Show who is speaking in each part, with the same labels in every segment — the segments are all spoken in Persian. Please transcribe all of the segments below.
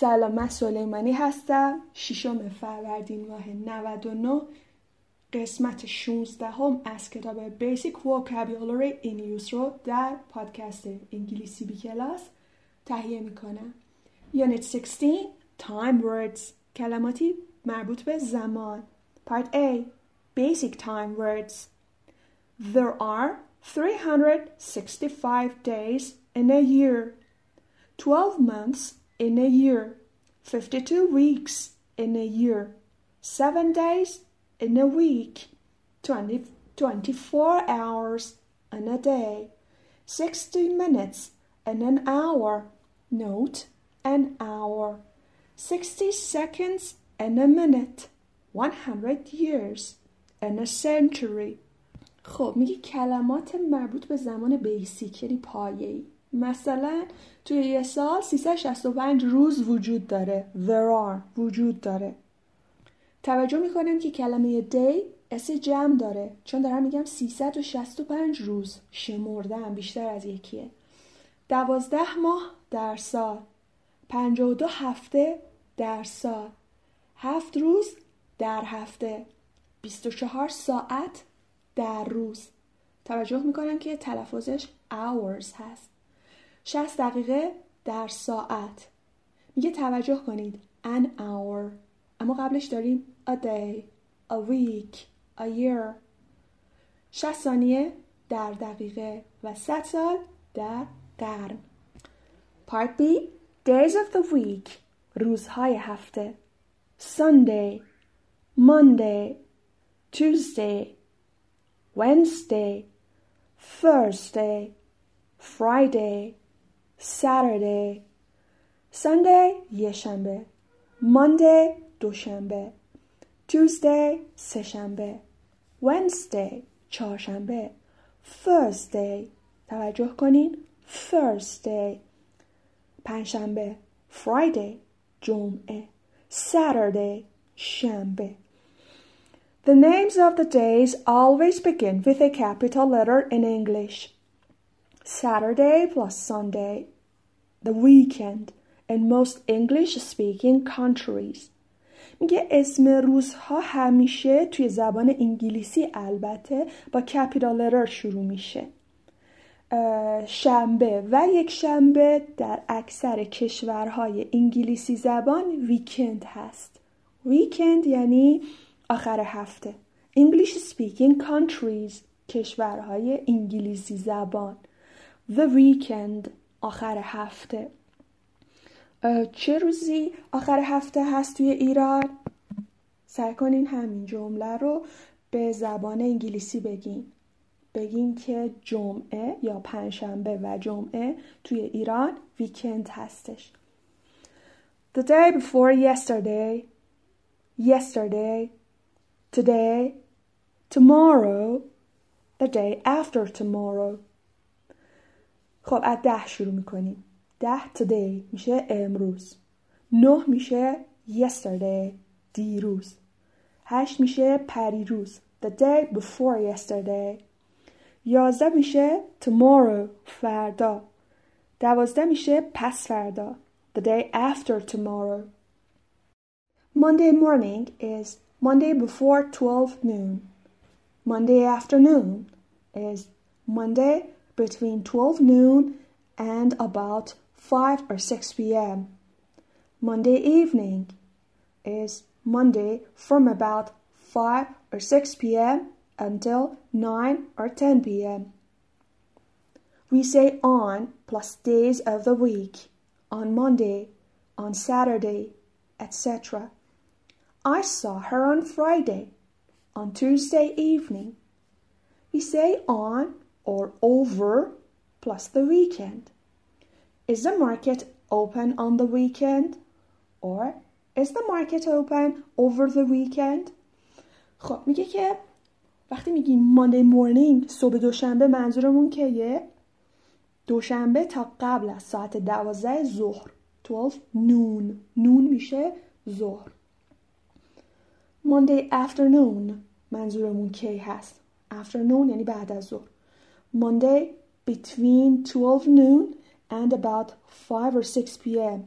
Speaker 1: سلام من سلیمانی هستم. ششم فروردین ماه 99 قسمت 16 هم از کتاب Basic Vocabulary in Use رو در پادکست انگلیسی بی کلاس تهیه می‌کنم. Unit 16 Time Words کلماتی مربوط به زمان. Part A Basic Time Words. There are 365 days in a year. 12 months in a year, 52 weeks in a year, 7 days in a week, 20, 24 hours in a day, 60 minutes in an hour. Note an hour. 60 seconds in a minute, 100 years in a century. خب میگه کلمات مربوط به زمان بیسیک یعنی پایه‌ای مثلا توی یه سال 365 روز وجود داره. There are. وجود داره. توجه می‌کنم که کلمه day اس جمع داره. چون دارم میگم 365 روز. شمردم بیشتر از یکیه. دوازده ماه در سال. 52 هفته در سال. هفت روز در هفته. 24 ساعت در روز. توجه می‌کنم که تلفظش hours هست. 60 دقیقه در ساعت میگه توجه کنید an hour اما قبلش داریم a day a week a year 60 ثانیه در دقیقه و 100 سال در قرن Part B Days of the week روزهای هفته Sunday Monday Tuesday Wednesday Thursday Friday Saturday Sunday یه شنبه Monday دوشنبه Tuesday سهشنبه Wednesday چهارشنبه Thursday توجه کنین Thursday پنجشنبه Friday جمعه Saturday شنبه The names of the days always begin with a capital letter in English. Saturday plus Sunday, the weekend in most English speaking countries. میگه اسم روزها همیشه توی زبان انگلیسی البته با کپیتال لتر شروع میشه. شنبه. و یک شنبه در اکثر کشورهای انگلیسی زبان ویکند هست. ویکند یعنی آخر هفته. English speaking countries کشورهای انگلیسی زبان. The weekend آخر هفته. چه روزی آخر هفته هست توی ایران؟ سعی کنین همین جمله رو به زبان انگلیسی بگین. بگین که جمعه یا پنجشنبه و جمعه توی ایران ویکند هستش. The day before yesterday Yesterday Today Tomorrow The day after tomorrow. خب از ده شروع می‌کنیم ده today میشه امروز نه میشه yesterday دیروز هشت میشه پریروز the day before yesterday یازده میشه tomorrow فردا دوازده میشه پس فردا the day after tomorrow Monday morning is Monday before 12 noon Monday afternoon is Monday between 12 noon and about 5 or 6 p.m. Monday evening is Monday from about 5 or 6 p.m. until 9 or 10 p.m. We say on plus days of the week, on Monday, on Saturday, etc. I saw her on Friday, on Tuesday evening. We say on or over plus the weekend. Is the market open on the weekend? Or is the market open over the weekend? خب میگه که وقتی میگیم Monday morning صبح دوشنبه منظورمون کیه؟ دوشنبه تا قبل از ساعت دوازده ظهر 12 نون نون میشه ظهر Monday afternoon منظورمون کی هست afternoon یعنی بعد از ظهر Monday between 12 noon and about 5 or 6 p.m.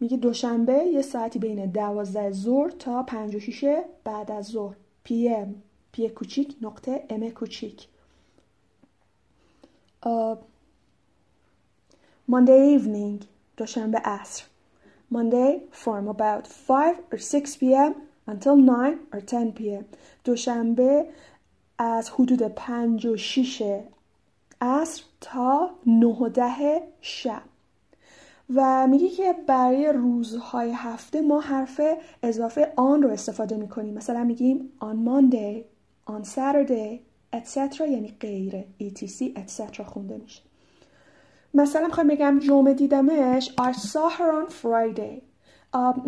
Speaker 1: میگه دوشنبه یه ساعتی بین دوازده ظهر تا پنج و شیشه بعد از ظهر پی پی کوچیک نقطه ام کوچیک Monday evening دوشنبه عصر Monday from about 5 or 6 p.m. until 9 or 10 p.m. دوشنبه از حدود 5 و 6 عصر تا 9 و 10 شب. و میگه که برای روزهای هفته ما حرف اضافه آن رو استفاده می‌کنیم. مثلا میگیم on Monday on Saturday etc یعنی غیره etc etc خونده میشه. مثلا می‌خوام بگم جمعه دیدمش I saw her on Friday.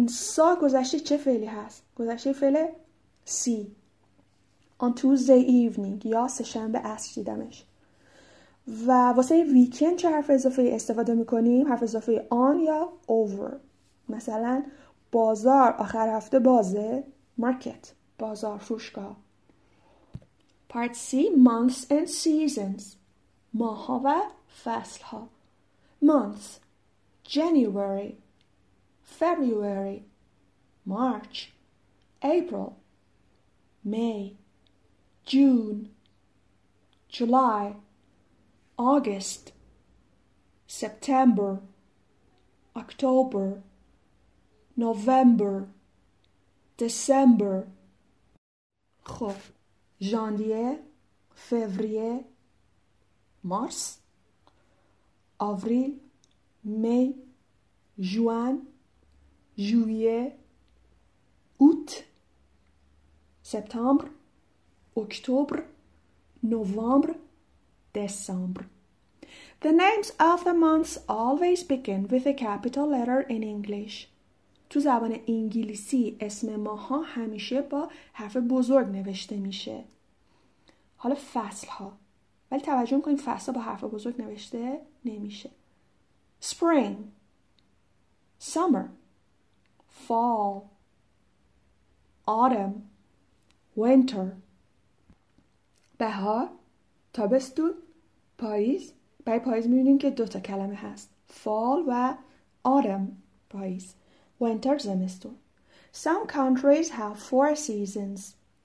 Speaker 1: سا گذشته چه فعلی هست؟ گذشته فعل سی. On Tuesday evening یا سهشنبه عصر دیدمش. و واسه ویکند چه حرف اضافه استفاده می‌کنیم؟ حرف اضافه آن یا over مثلا بازار آخر هفته بازه مارکت بازار فروشگاه. Part C months and seasons ماها و فصل ها months January February March April May June July August September October November December خب ژانویه فوریه مارس آوریل می جوان ژوئیه اوت سپتامبر اکتبر نوامبر دسامبر The names of the months always begin with a capital letter in English. تو زبان انگلیسی اسم ماها همیشه با حرف بزرگ نوشته میشه. حالا فصل ها. ولی توجه کنید فصل با حرف بزرگ نوشته نمیشه. Spring Summer Fall Autumn Winter بهار تابستون پاییز. برای پاییز می‌بینیم که دو تا کلمه هست. فال و autumn پاییز. Winter زمستون. Some countries have four seasons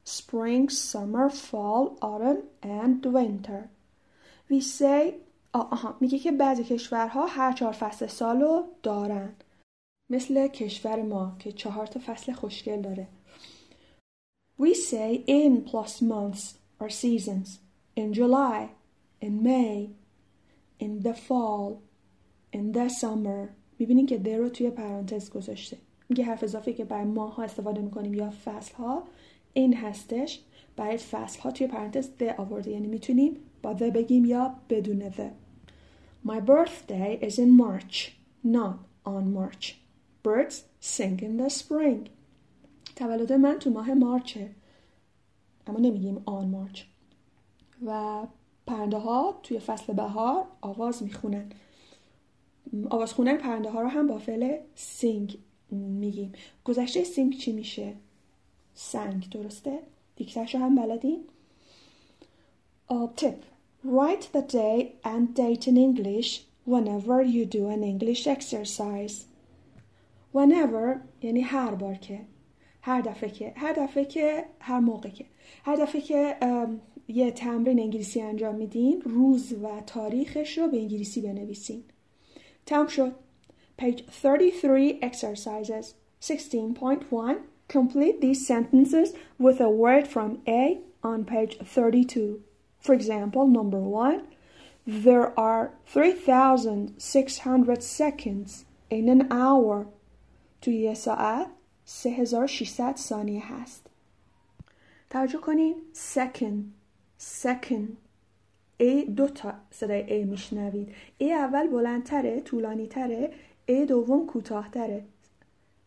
Speaker 1: spring, summer, fall, autumn and winter. We say آها میگه که بعضی کشورها هر چهار فصل سال رو دارن. مثل کشور ما که چهار تا فصل خوشگل داره. We say in plus months or seasons. In July in May in the fall in the summer. می‌بینین که there رو توی پرانتز گذاشته. میگه حرف اضافه که برای ماه ها استفاده می‌کنیم یا فصل ها این هستش. برای فصل ها توی پرانتز the آورده. یعنی می‌تونیم با the بگیم یا بدون the. My birthday is in March not on March. Birds sing in the spring. تولد من تو ماه مارچه. اما نمیگیم on March و پرنده ها توی فصل بهار آواز می‌خونن آواز خونن پرنده ها رو هم با فعل sing میگیم گذشته sing چی میشه؟ sang درسته؟ دیکته‌ش رو هم بلدین؟ tip Write the day and date in English whenever you do an English exercise. Whenever یعنی هر بار که هر دفعه که هر دفعه که هر موقع که هر دفعه که یه تمرین انگلیسی انجام میدین روز و تاریخش رو به انگلیسی بنویسین تمام شد page 33 exercises 16.1 complete these sentences with a word from A on page 32 for example number 1 there are 3600 seconds in an hour توی یه ساعت 3600 ثانیه هست توجه کنین second second ای دو تا صدای ای میشنوید ای اول بلندتره طولانی تره ای دوم کوتاهتره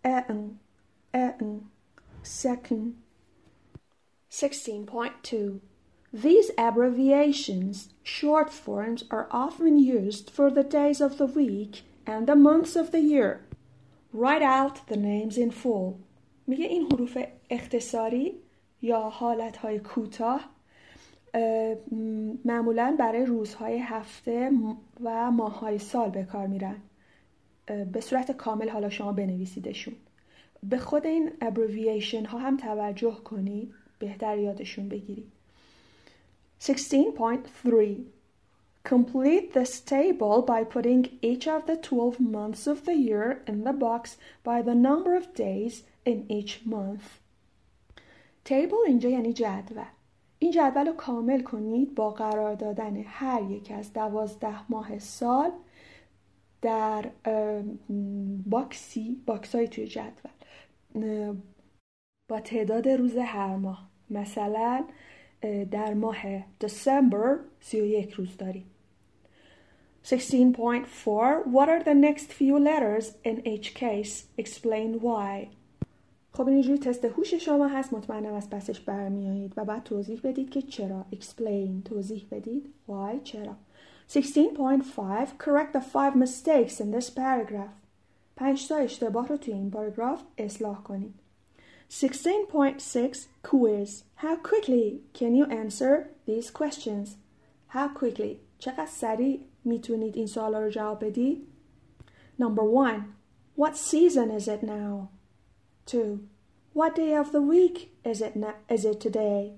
Speaker 1: ان ان second 16.2 These abbreviations, short forms, are often used for the days of the week and the months of the year. Write out the names in full. میگه این حروف اختصاری یا حالتهای کوتاه معمولا برای روزهای هفته و ماههای سال به کار میرن به صورت کامل حالا شما بنویسیدشون به خود این ابریویشن ها هم توجه کنید بهتر یادشون بگیرید 16.3 Complete this table by putting each of the 12 months of the year in the box by the number of days in each month. Table اینجا یعنی جدول. این جدول رو کامل کنید با قرار دادن هر یک از دوازده ماه سال در box ی box های توی جدول با تعداد روز هر ماه مثلا در ماه دسامبر 31 روز داریم 16.4 What are the next few letters in each case? Explain why. خب این اینجوری تست هوش شما هست مطمئنم از پسش برمیایید و بعد توضیح بدید که چرا. Explain توضیح بدید. Why چرا. 16.5 Correct the five mistakes in this paragraph. پنج تا اشتباه رو توی این پاراگراف اصلاح کنید. 16.6 Quiz. How quickly can you answer these questions? How quickly. چقدر سریع می‌تونید این سوالا رو جواب بدید؟ Number one What season is it now? Two What day of the week is it, is it today?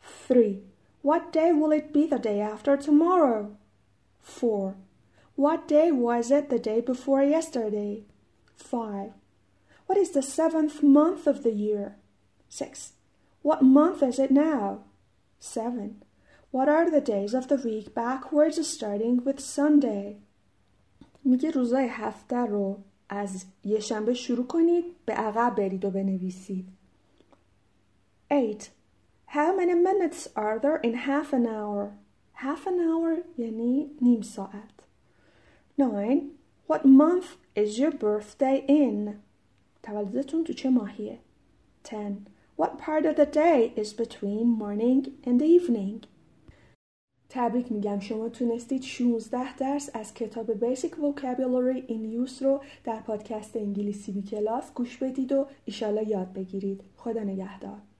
Speaker 1: Three What day will it be the day after tomorrow? Four What day was it the day before yesterday? Five What is the seventh month of the year? Six What month is it now? Seven What are the days of the week backwards starting with Sunday? میگه روزای هفته رو از یه شنبه شروع کنید به عقب برید و بنویسید. 8. How many minutes are there in half an hour? Half an hour یعنی نیم ساعت. 9. What month is your birthday in? تولدتون تو چه ماهیه؟ 10. What part of the day is between morning and evening? تبریک میگم شما تونستید 16 درس از کتاب Basic Vocabulary in Use رو در پادکست انگلیسی بی کلاس گوش بدید و ایشالا یاد بگیرید. خدا نگهدار.